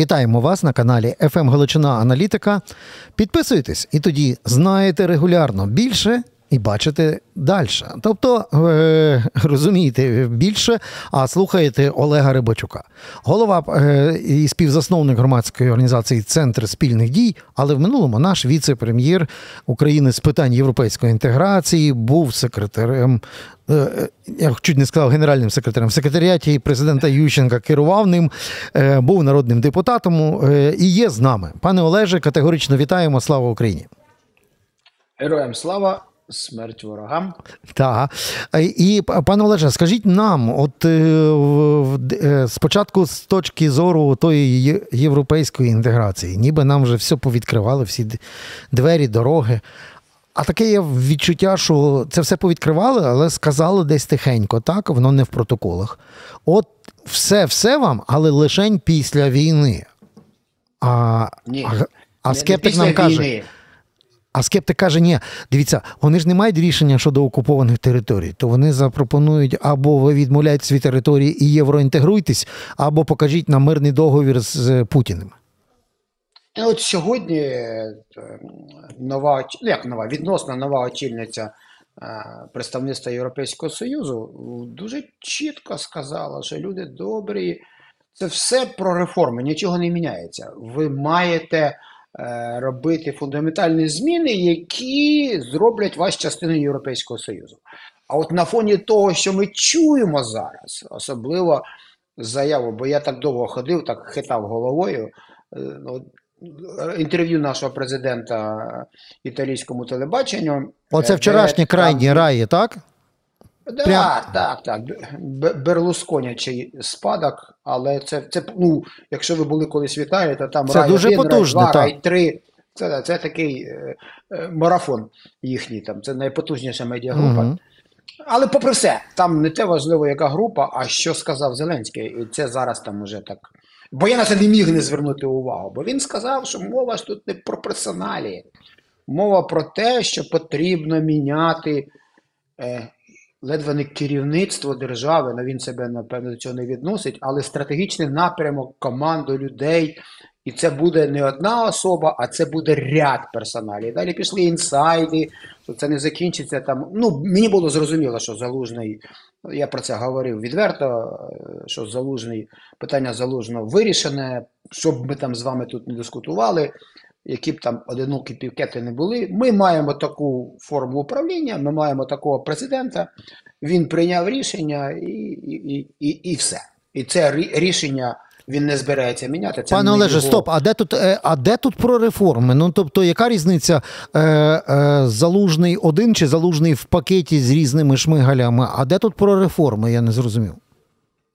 Вітаємо вас на каналі FM Галичина Аналітика. Підписуйтесь і тоді знаєте регулярно більше і бачите далі. Тобто, е, розумієте більше, а слухаєте Олега Рибачука, голова е, і співзасновник громадської організації Центр спільних дій, але в минулому наш віце-прем'єр України з питань європейської інтеграції був секретарем. Е, я чуть не сказав генеральним секретарем в секретаріаті президента Ющенка керував ним, був народним депутатом і є з нами. Пане Олеже, категорично вітаємо. Слава Україні! Героям слава! Смерть ворогам. Так. І, пане Олеже, скажіть нам, от е, спочатку з точки зору тої європейської інтеграції, ніби нам вже все повідкривали, всі двері, дороги. А таке є відчуття, що це все повідкривали, але сказали десь тихенько, так, воно не в протоколах. От все-все вам, але лише після війни. А Ні, а, а скептик нам каже. війни. А скептик каже, ні, дивіться, вони ж не мають рішення щодо окупованих територій, то вони запропонують або ви відмовляєте свої території і євроінтегруйтесь, або покажіть нам мирний договір з Путіним. І от сьогодні е, нова ну, як нова відносно нова очільниця е, представництва Європейського Союзу дуже чітко сказала, що люди добрі, це все про реформи, нічого не міняється. Ви маєте. Е, робити фундаментальні зміни, які зроблять вас частиною Європейського Союзу. А от на фоні того, що ми чуємо зараз, особливо заяву, бо я так довго ходив, так хитав головою. Е, ну, інтерв'ю нашого президента італійському телебаченню. Оце вчорашнє крайні раї, так? Да, Прям... Так, так. Берлусконячий спадок, але це, це ну, якщо ви були колись в Італії, то там це рай дуже 1, потужно, рай 2, рай 3. Це це такий е, е, марафон їхній, там, це найпотужніша медіагрупа. Угу. Але попри все, там не те важливо, яка група, а що сказав Зеленський. І це зараз там уже так. Бо я на це не міг не звернути увагу. Бо він сказав, що мова ж тут не про персоналі. Мова про те, що потрібно міняти. Е, ледве не керівництво держави, ну він себе, напевно, до цього не відносить, але стратегічний напрямок, команду людей. І це буде не одна особа, а це буде ряд персоналів. Далі пішли інсайди, що це не закінчиться там. Ну, мені було зрозуміло, що залужний, я про це говорив відверто, що залужний, питання залужного вирішене, щоб ми там з вами тут не дискутували які б там одинокі півкети не були. Ми маємо таку форму управління, ми маємо такого президента. Він прийняв рішення і і, і, і, все. І це рішення. Він не збирається міняти. Це Пане Олеже, його... стоп. А де тут е, а де тут про реформи? Ну тобто, яка різниця е, е, залужний один чи залужний в пакеті з різними шмигалями? А де тут про реформи? Я не зрозумів.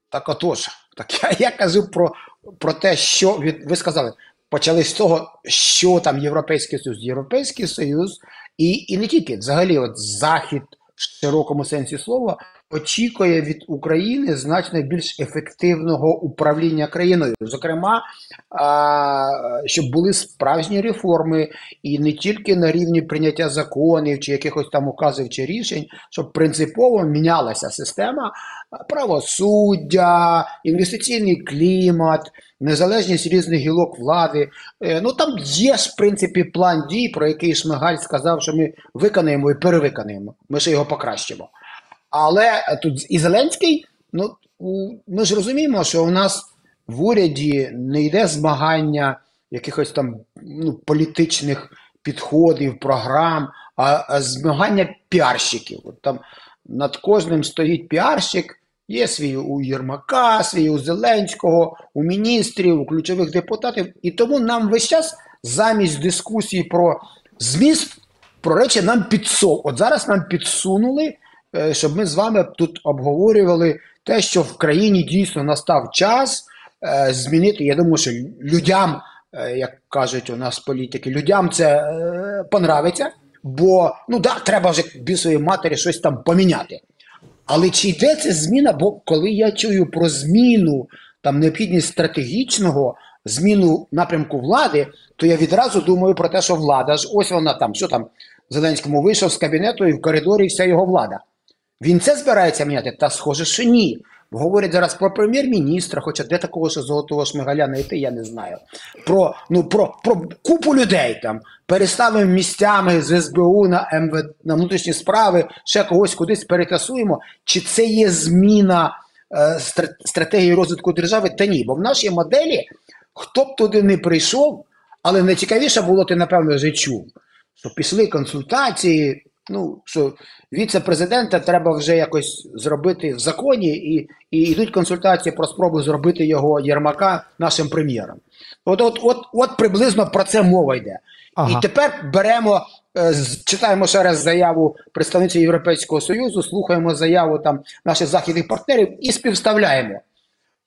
Так отож, так я я кажу про про те, що від ви сказали почали з того, що там Європейський Союз, Європейський Союз, і і не тільки взагалі, от Захід в широкому сенсі слова очікує від України значно більш ефективного управління країною, зокрема, щоб були справжні реформи, і не тільки на рівні прийняття законів чи якихось там указів чи рішень, щоб принципово мінялася система правосуддя, інвестиційний клімат, незалежність різних гілок влади. Е, ну там є ж в принципі план дій, про який Шмигаль сказав, що ми виконаємо і перевиконаємо. Ми ще його покращимо. Але тут і Зеленський, ну ми ж розуміємо, що у нас в уряді не йде змагання якихось там ну, політичних підходів, програм, а, а змагання піарщиків. От там над кожним стоїть піарщик, є свій у Єрмака, свій у Зеленського, у міністрів, у ключових депутатів. І тому нам весь час замість дискусії про зміст, про речі нам підсов. От зараз нам підсунули. Е, щоб ми з вами тут обговорювали те, що в країні дійсно настав час е, змінити. Я думаю, що людям, е, як кажуть у нас політики, людям це понравиться, бо ну да, треба вже бісовій матері щось там поміняти. Але чи йде ця зміна? Бо коли я чую про зміну, там необхідність стратегічного зміну напрямку влади, то я відразу думаю про те, що влада ж ось вона там, що там Зеленському вийшов з кабінету і в коридорі вся його влада. Він це збирається міняти? Та схоже, що ні. Говорять зараз про прем'єр-міністра, хоча де такого що золотого шмигаля знайти, я не знаю. Про ну про, про купу людей там переставимо місцями з СБУ на МВ на внутрішні справи, ще когось кудись перетасуємо. Чи це є зміна е, стратегії розвитку держави? Та ні, бо в нашій моделі хто б туди не прийшов, але найцікавіше було, ти напевно вже чув, що пішли консультації. Ну, що віце-президента треба вже якось зробити в законі, і і йдуть консультації про спробу зробити його Єрмака нашим прем'єром. От от, от, от приблизно про це мова йде. Ага. І тепер беремо, е, читаємо ще раз заяву представниці Європейського Союзу, слухаємо заяву там наших західних партнерів і співставляємо.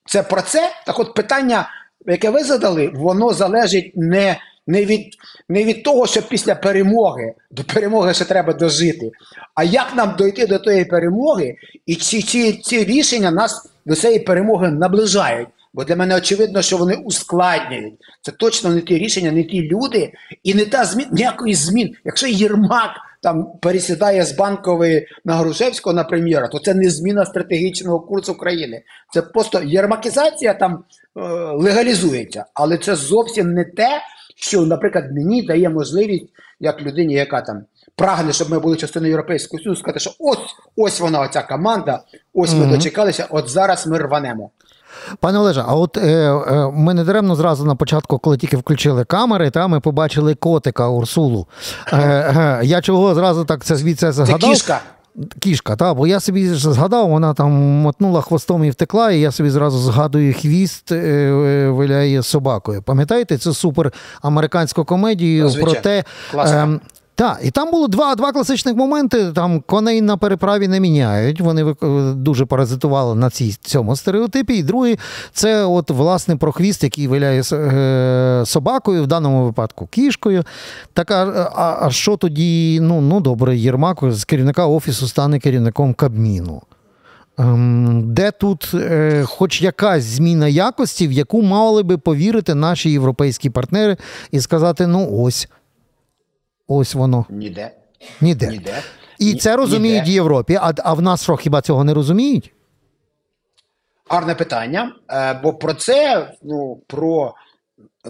Це про це. Так от питання, яке ви задали, воно залежить не не від не від того, що після перемоги, до перемоги ще треба дожити, а як нам дойти до тієї перемоги, і ці, ці, ці рішення нас до цієї перемоги наближають. Бо для мене очевидно, що вони ускладнюють. Це точно не ті рішення, не ті люди, і не та змін, ніякої змін. Якщо Єрмак там пересідає з банкової на Грушевського на прем'єра, то це не зміна стратегічного курсу країни. Це просто єрмакізація там е, легалізується, але це зовсім не те, що, наприклад, мені дає можливість, як людині, яка там прагне, щоб ми були частиною Європейського Союзу, сказати, що ось ось вона, оця команда, ось ми mm -hmm. дочекалися, от зараз ми рванемо. Пане Олеже, а от е, е, ми не даремно зразу на початку, коли тільки включили камери, та ми побачили котика Урсулу. Е, е, Я чого зразу так це звідси згадав? Це кішка. Кішка, та, бо я собі згадав, вона там мотнула хвостом і втекла, і я собі зразу згадую хвіст е, виляє собакою. Пам'ятаєте цю супер американську комедію Звичайно. про те, е, так, і там було два два класичних моменти. Там коней на переправі не міняють. Вони дуже паразитували на цій цьому стереотипі. І другий це от власне про хвіст, який виляє е, собакою, в даному випадку кішкою. Так, а, а, а що тоді? Ну, ну добре, Єрмак з керівника офісу стане керівником Кабміну. Ем, де тут е, хоч якась зміна якості, в яку мали би повірити наші європейські партнери і сказати: ну ось. Ось воно. Ніде. Ніде. Ніде. І це розуміють в Європі, а а в нас що, хіба цього не розуміють? Гарне питання. Е, бо про це, ну, про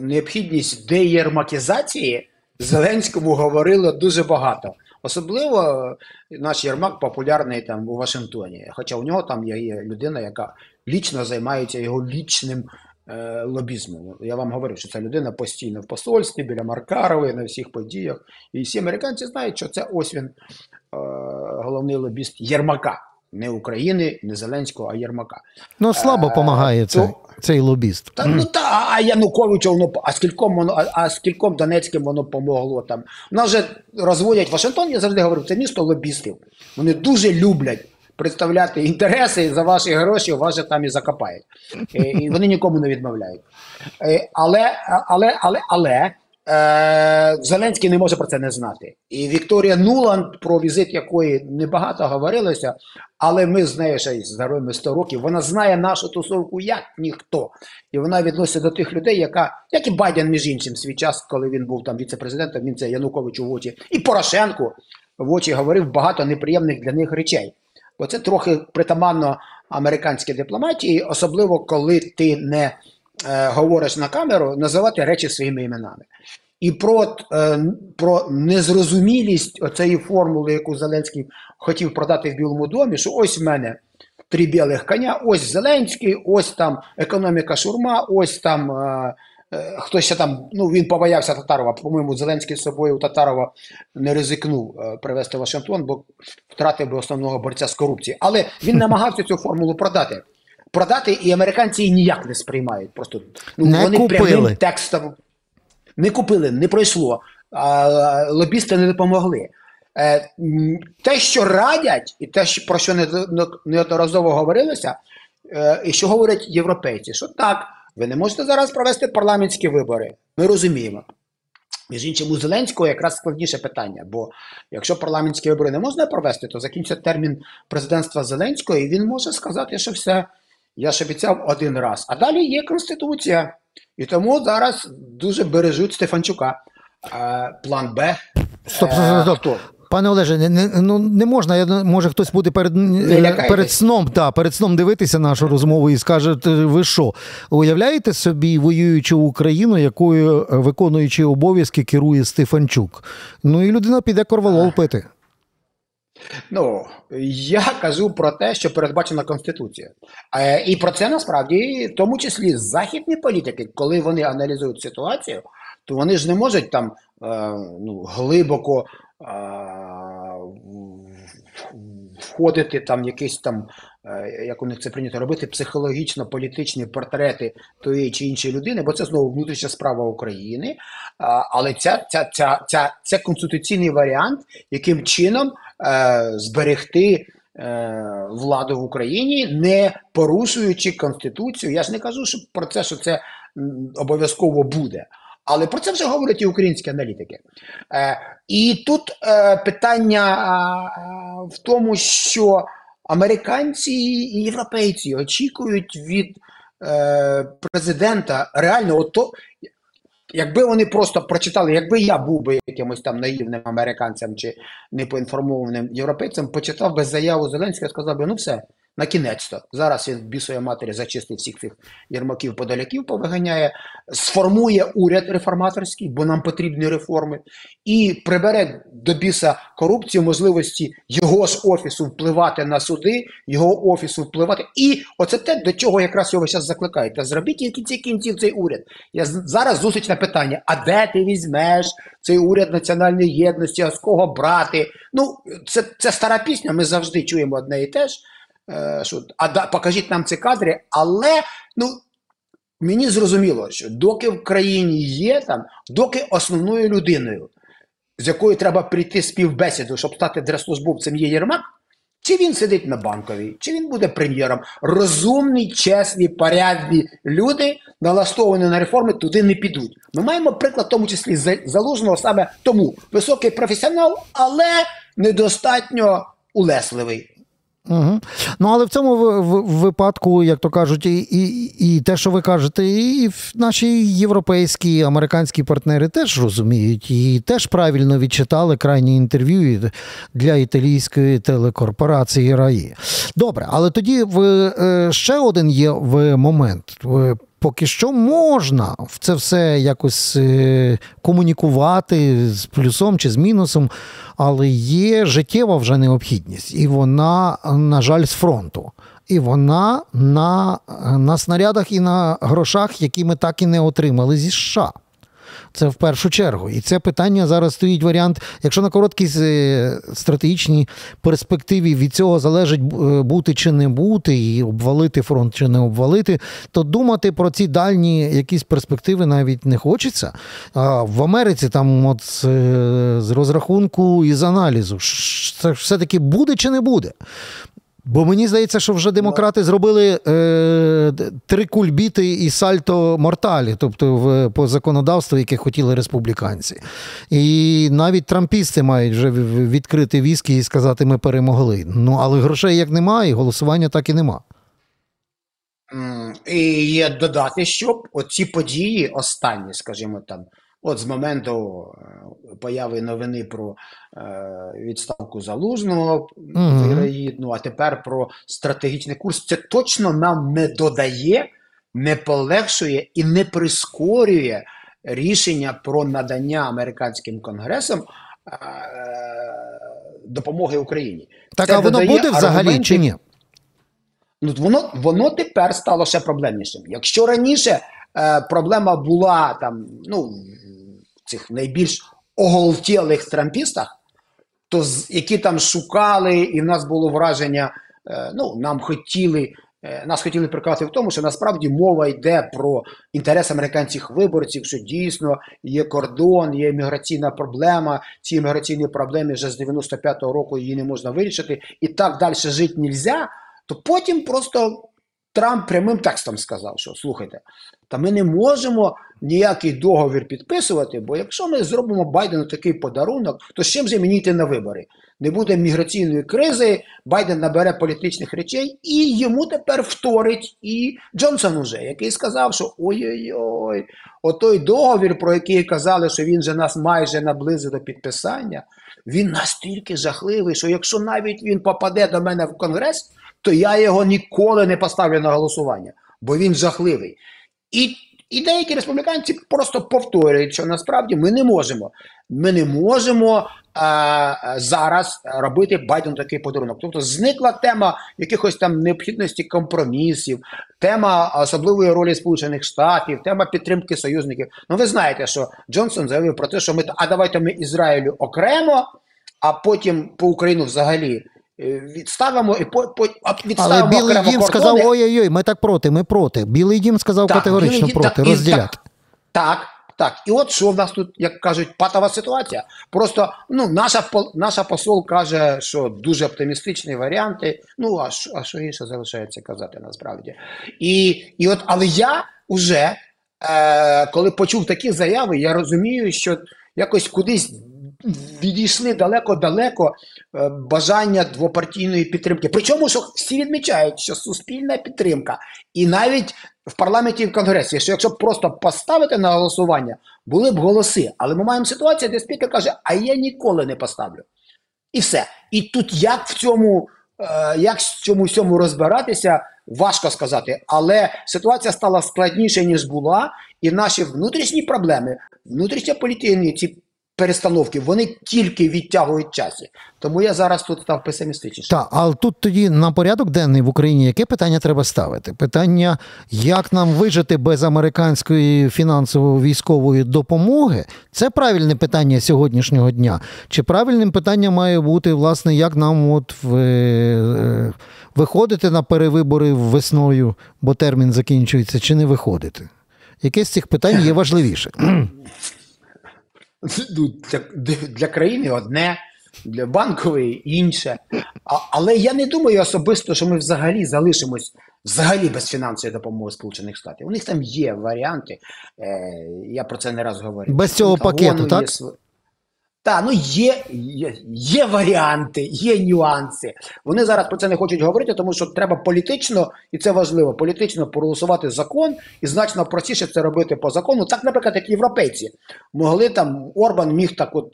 необхідність деєрмакізації Зеленському говорили дуже багато. Особливо наш Єрмак популярний там у Вашингтоні. Хоча у нього там є людина, яка лічно займається його лічним лобізму. Я вам говорю, що ця людина постійно в посольстві біля Маркарової на всіх подіях. І всі американці знають, що це ось він е, головний лобіст Єрмака. Не України, не Зеленського, а Єрмака. Ну слабо допомагає е, цей, цей лобіст. Та, ну та, а Януковичу воно а скільком воно, а, а скільком Донецьким воно помогло там. Нас же розводять Вашингтон, я завжди говорю, це місто лобістів. Вони дуже люблять представляти інтереси за ваші гроші, вас же там і закопають. Е, і вони нікому не відмовляють. Е, але але, але, але е, Зеленський не може про це не знати. І Вікторія Нуланд, про візит якої небагато говорилося, але ми з нею ще з героями 100 років, вона знає нашу тусовку як ніхто. І вона відноситься до тих людей, яка, як і Байден, між іншим, свій час, коли він був там віце-президентом, він це Януковичу в очі, і Порошенку в очі говорив багато неприємних для них речей. Бо це трохи притаманно американській дипломатії, особливо коли ти не е, говориш на камеру, називати речі своїми іменами. І про е, про незрозумілість цієї формули, яку Зеленський хотів продати в Білому домі, що ось в мене три білих коня, ось Зеленський, ось там економіка шурма, ось там. Е, хтось ще там, ну він побоявся Татарова. По-моєму, Зеленський з собою Татарова не ризикнув е, привезти в Вашингтон, бо втратив би основного борця з корупції. Але він намагався цю формулу продати. Продати, і американці її ніяк не сприймають. Просто ну, не вони купили. прямим текстом не купили, не пройшло. А, Лобісти не допомогли. Е, те, що радять, і те, про що неодноразово говорилося, і що говорять європейці, що так. Ви не можете зараз провести парламентські вибори. Ми розуміємо. Між іншим, у Зеленського якраз складніше питання, бо якщо парламентські вибори не можна провести, то закінчиться термін президентства Зеленського, і він може сказати, що все, я ж обіцяв один раз. А далі є Конституція. І тому зараз дуже бережуть Стефанчука. План Б. Стоп, стоп, стоп. Пане Олеже, не, не, ну, не можна. Я, може, хтось буде перед перед сном та, перед сном дивитися нашу розмову і скаже, ви що? Уявляєте собі воюючу Україну, якою виконуючи обов'язки керує Стефанчук? Ну і людина піде корвалол пити. Ну, я кажу про те, що передбачена Конституцією. Е, і про це насправді, в тому числі західні політики, коли вони аналізують ситуацію, то вони ж не можуть там е, ну, глибоко е, входити там якісь там, е, як у них це прийнято робити, психологічно-політичні портрети тої чи іншої людини, бо це знову внутрішня справа України. Але ця, ця, ця, ця, це конституційний варіант, яким чином е, зберегти. Е, владу в Україні, не порушуючи конституцію. Я ж не кажу що про це, що це обов'язково буде. Але про це вже говорять і українські аналітики. Е, І тут е, питання е, в тому, що американці і європейці очікують від е, президента реально, ото, якби вони просто прочитали, якби я був би якимось там наївним американцем чи непоінформованим європейцем, почитав би заяву Зеленського і сказав би, ну все. На кінець-то зараз він бісує матері зачистить всіх цих єрмаків подаляків, повиганяє, сформує уряд реформаторський, бо нам потрібні реформи, і прибере до біса корупцію, можливості його ж офісу впливати на суди, його офісу впливати. І оце те, до чого якраз його зараз закликають. Та зробіть в кінці кінців цей уряд. Я зараз зустріч на питання: а де ти візьмеш цей уряд національної єдності, а з кого брати? Ну, це, це стара пісня. Ми завжди чуємо одне і те ж. Е, що а да, покажіть нам ці кадри, але ну. Мені зрозуміло, що доки в країні є там, доки основною людиною, з якою треба прийти співбесіду, щоб стати держслужбовцем, є Єрмак, чи він сидить на банковій, чи він буде прем'єром. Розумні, чесні, порядні люди, налаштовані на реформи, туди не підуть. Ми маємо приклад, в тому числі залужного саме тому високий професіонал, але недостатньо улесливий. Угу. Ну, але в цьому в, в, випадку, як то кажуть, і, і і, те, що ви кажете, і наші європейські американські партнери теж розуміють і теж правильно відчитали крайні інтерв'ю для італійської телекорпорації РАІ. Добре, але тоді е, ще один є момент. Поки що можна в це все якось е, комунікувати з плюсом чи з мінусом, але є життєва вже необхідність, і вона, на жаль, з фронту. І вона на, на снарядах і на грошах, які ми так і не отримали зі США. Це в першу чергу. І це питання зараз стоїть варіант, якщо на короткій е, стратегічній перспективі від цього залежить е, бути чи не бути, і обвалити фронт чи не обвалити, то думати про ці дальні якісь перспективи навіть не хочеться. А в Америці там от е, з розрахунку і з аналізу, це все-таки буде чи не буде. Бо мені здається, що вже демократи зробили е, три кульбіти і сальто морталі, тобто в, по законодавству, яке хотіли республіканці. І навіть трампісти мають вже відкрити віскі і сказати, ми перемогли. Ну, але грошей як немає, і голосування так і нема. І є додати, що оці події останні, скажімо там. От з моменту е, появи новини про е, відставку залужного вірогідно, а тепер про стратегічний курс, це точно нам не додає, не полегшує і не прискорює рішення про надання американським конгресом е, допомоги Україні. Так, це а воно буде взагалі чи ні? Ну, Воно воно тепер стало ще проблемнішим. Якщо раніше е, проблема була там, ну цих найбільш оголтілих трампістах, то які там шукали, і в нас було враження, е, ну, нам хотіли. Е, нас хотіли прикати в тому, що насправді мова йде про інтерес американських виборців, що дійсно є кордон, є міграційна проблема. Ці міграційні проблеми вже з 95-го року її не можна вирішити, і так далі жити не можна, то потім просто Трамп прямим текстом сказав, що слухайте, та ми не можемо ніякий договір підписувати, бо якщо ми зробимо Байдену такий подарунок, то з чим же мені йти на вибори? Не буде міграційної кризи, Байден набере політичних речей, і йому тепер вторить і Джонсон уже, який сказав, що ой-ой-ой, отой договір, про який казали, що він же нас майже наблизив до підписання, він настільки жахливий, що якщо навіть він попаде до мене в Конгрес, то я його ніколи не поставлю на голосування, бо він жахливий. І і деякі республіканці просто повторюють, що насправді ми не можемо. Ми не можемо а, зараз робити Байдену такий подарунок. Тобто зникла тема якихось там необхідності компромісів, тема особливої ролі Сполучених Штатів, тема підтримки союзників. Ну ви знаєте, що Джонсон заявив про те, що ми а давайте ми Ізраїлю окремо, а потім по Україну взагалі. Е, відставимо і по, по відставимо Але Білий Дім сказав: ой-ой-ой, ми так проти, ми проти. Білий Дім сказав Так, категорично Білий проти, так, розділяти. Так, так. І от що в нас тут, як кажуть, патова ситуація. Просто ну, наша, наша посол каже, що дуже оптимістичні варіанти. Ну, а що, а що інше залишається казати насправді. І, і от, але я вже, е, коли почув такі заяви, я розумію, що якось кудись відійшли далеко-далеко е, бажання двопартійної підтримки. Причому, що всі відмічають, що суспільна підтримка, і навіть в парламенті і в конгресі, що якщо просто поставити на голосування, були б голоси. Але ми маємо ситуацію, де спікер каже: а я ніколи не поставлю. І все. І тут як в цьому, е, як в цьому всьому розбиратися, важко сказати. Але ситуація стала складніше, ніж була, і наші внутрішні проблеми, внутрішньополітичні ці перестановки, вони тільки відтягують часі. Тому я зараз тут став песимістичніше. Так, але тут тоді на порядок денний в Україні яке питання треба ставити? Питання, як нам вижити без американської фінансово-військової допомоги, це правильне питання сьогоднішнього дня. Чи правильним питанням має бути, власне, як нам от в, е, виходити на перевибори весною, бо термін закінчується, чи не виходити? Яке з цих питань є важливіше? Ну, для, для країни одне, для банкової інше. А, але я не думаю особисто, що ми взагалі залишимось взагалі без фінансової допомоги Сполучених Штатів. У них там є варіанти. Е, я про це не раз говорив. Без цього Пентагону пакету, так? Є, так, ну є, є, є варіанти, є нюанси. Вони зараз про це не хочуть говорити, тому що треба політично, і це важливо, політично проголосувати закон, і значно простіше це робити по закону. Так, наприклад, як європейці могли там Орбан міг так от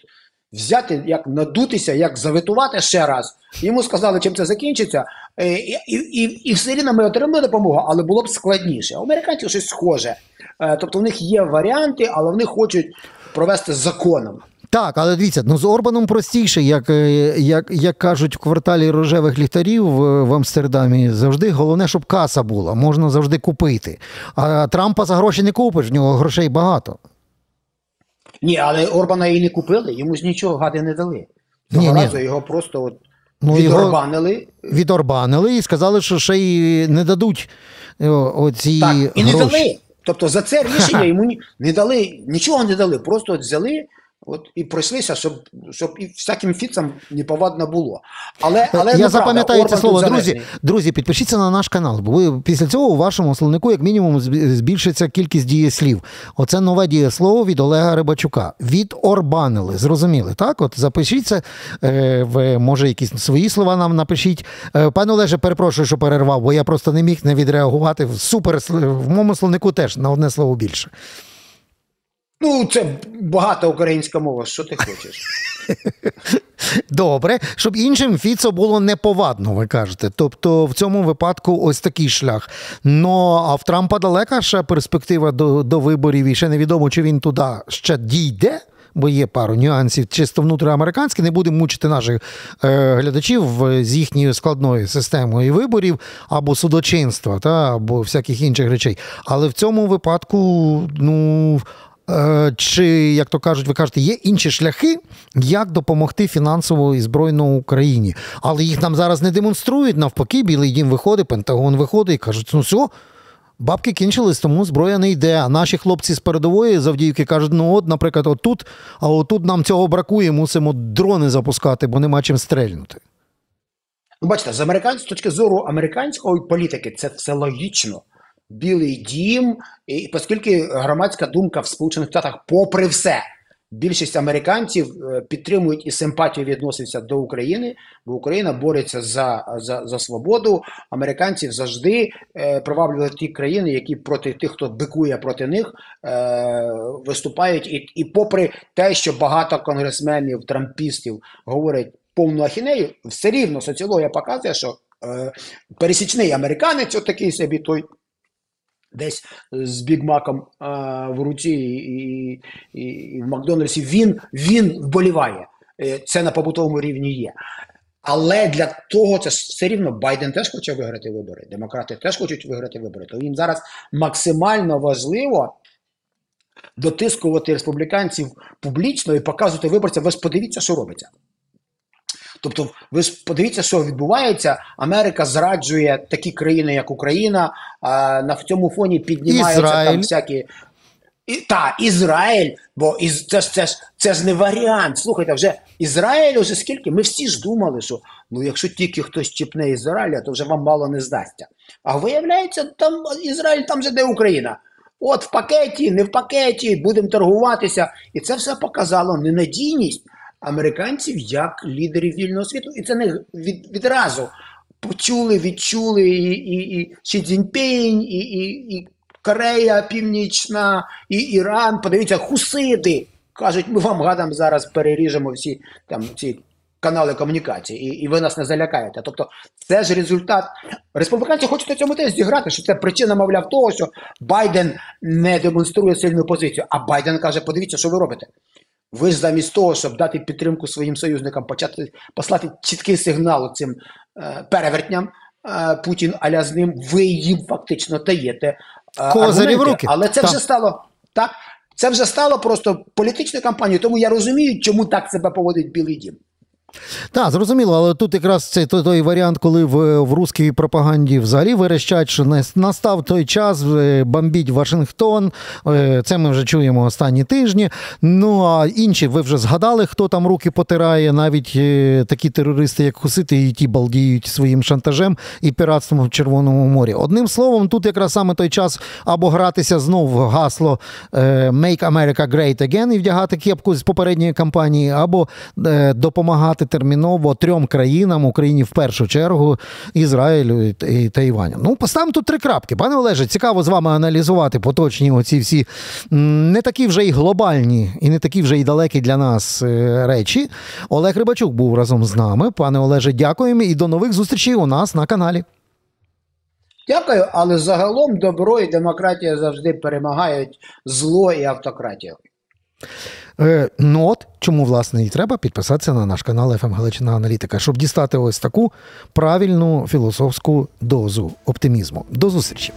взяти, як надутися, як заветувати ще раз. Йому сказали, чим це закінчиться, е, і, і, і, і все рівно ми отримали допомогу, але було б складніше. У американців щось схоже. Е, Тобто в них є варіанти, але вони хочуть провести законом. Так, але дивіться, ну з Орбаном простіше, як, е, як, як кажуть в кварталі рожевих ліхтарів в, Амстердамі, завжди головне, щоб каса була, можна завжди купити. А Трампа за гроші не купиш, в нього грошей багато. Ні, але Орбана і не купили, йому ж нічого гади не дали. Ні, Цього ні. разу його просто от Ну, його- відорбанили. Відорбанили і сказали, що ще й не дадуть е, оці Так, і не дали. Тобто за це рішення йому не дали, нічого не дали, просто от взяли от, і пройшлися, щоб, щоб і всяким фіцам неповадно було. Але, але Я ну, запам'ятаю це слово. Друзі, друзі, підпишіться на наш канал, бо ви після цього у вашому словнику, як мінімум, збільшиться кількість дієслів. Оце нове дієслово від Олега Рибачука. Від Орбанили. Зрозуміли, так? От запишіться, е, ви, може, якісь свої слова нам напишіть. Е, Пане Олеже, перепрошую, що перервав, бо я просто не міг не відреагувати. Супер, в моєму словнику теж на одне слово більше. Ну, це багата українська мова, що ти хочеш. Добре, щоб іншим Фіцо було неповадно, ви кажете. Тобто в цьому випадку ось такий шлях. Ну а в Трампа далека ще перспектива до, до виборів, і ще невідомо, чи він туди ще дійде. Бо є пару нюансів, чисто внутріамериканські, не будемо мучити наших е, глядачів з їхньою складною системою виборів або судочинства, та, або всяких інших речей. Але в цьому випадку, ну Чи, як то кажуть, ви кажете, є інші шляхи, як допомогти фінансово і збройно Україні. Але їх нам зараз не демонструють. Навпаки, Білий Дім виходить, Пентагон виходить і кажуть, ну все, бабки кінчились, тому зброя не йде. А наші хлопці з передової завдівки кажуть, ну от, наприклад, отут, а отут нам цього бракує, мусимо дрони запускати, бо нема чим стрельнути. Ну, бачите, з американської з точки зору американської політики це все логічно. Білий дім, і оскільки громадська думка в Сполучених Штатах, попри все, більшість американців е, підтримують і симпатію відносяться до України, бо Україна бореться за, за, за свободу. Американців завжди е, приваблювали ті країни, які проти тих, хто бикує проти них, е, виступають. І, і попри те, що багато конгресменів, трампістів говорять повну ахінею, все рівно соціологія показує, що е, пересічний американець, от такий собі той десь з бігмаком в руці і, і, і в Макдональдсі, він, він вболіває. Е, Це на побутовому рівні є. Але для того це все рівно Байден теж хоче виграти вибори. Демократи теж хочуть виграти вибори. То їм зараз максимально важливо дотискувати республіканців публічно і показувати виборцям, ви подивіться, що робиться. Тобто, ви подивіться, що відбувається. Америка зраджує такі країни, як Україна. А на цьому фоні піднімаються Ізраїль. там всякі. І, та, Ізраїль, бо із, це, це, ж, це ж не варіант. Слухайте, вже Ізраїль уже скільки? Ми всі ж думали, що ну якщо тільки хтось чіпне Ізраїля, то вже вам мало не здасться. А виявляється, там Ізраїль там же де Україна. От в пакеті, не в пакеті, будемо торгуватися. І це все показало ненадійність американців як лідерів вільного світу. І це не від, відразу почули, відчули і, і, і Ші Цзіньпінь, і, і, і Корея Північна, і Іран. Подивіться, хусиди. Кажуть, ми вам гадам зараз переріжемо всі там ці канали комунікації, і, і ви нас не залякаєте. Тобто, це ж результат. Республіканці хочуть на цьому теж зіграти, що це причина, мовляв, того, що Байден не демонструє сильну позицію. А Байден каже: подивіться, що ви робите. Ви ж замість того, щоб дати підтримку своїм союзникам, почати послати чіткий сигнал цим е, перевертням е, Путін аля з ним, ви їм фактично даєте е, Козирі в руки. Але це Так. вже стало так. Це вже стало просто політичною кампанією, тому я розумію, чому так себе поводить Білий Дім. Так, зрозуміло, але тут якраз це той, той варіант, коли в, в русській пропаганді взагалі верещать, що не настав той час е, бомбіть Вашингтон. Е, Це ми вже чуємо останні тижні. Ну а інші, ви вже згадали, хто там руки потирає, навіть е, такі терористи, як Хусити, і ті балдіють своїм шантажем і піратством в Червоному морі. Одним словом, тут якраз саме той час або гратися знов в гасло Make America Great Again і вдягати кепку з попередньої кампанії, або е, допомагати терміново трьом країнам Україні в першу чергу, Ізраїлю і Тайваню. Ну, поставимо тут три крапки. Пане Олеже, цікаво з вами аналізувати поточні оці всі не такі вже й глобальні і не такі вже й далекі для нас е, речі. Олег Рибачук був разом з нами. Пане Олеже, дякуємо і до нових зустрічей у нас на каналі. Дякую, але загалом добро і демократія завжди перемагають зло і автократію. Е, ну от чому власне і треба підписатися на наш канал «ФМ Галичина Аналітика, щоб дістати ось таку правильну філософську дозу оптимізму. До зустрічі.